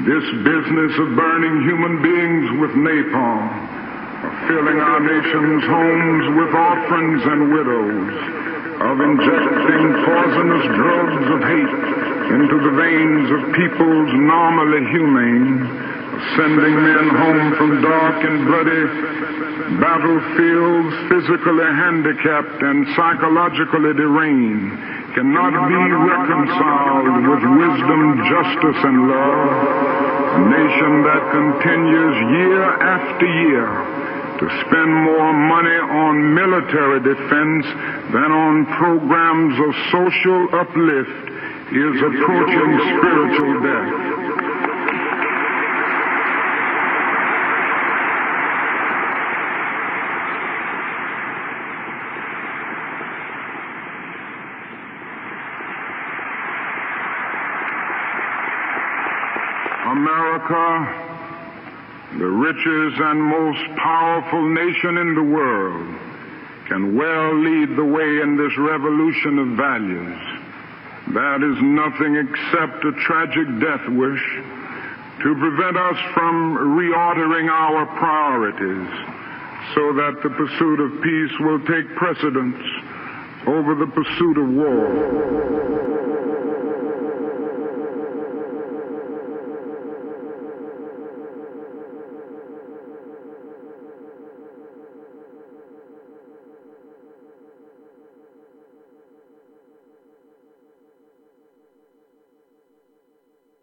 This business of burning human beings with napalm, of filling our nation's homes with orphans and widows, of injecting poisonous drugs of hate into the veins of peoples normally humane, of sending men home from dark and bloody battlefields, physically handicapped and psychologically deranged, cannot be reconciled with wisdom, justice, and love. A nation that continues year after year to spend more money on military defense than on programs of social uplift is approaching spiritual death. America, the richest and most powerful nation in the world, can well lead the way in this revolution of values. That is nothing except a tragic death wish to prevent us from reordering our priorities so that the pursuit of peace will take precedence over the pursuit of war.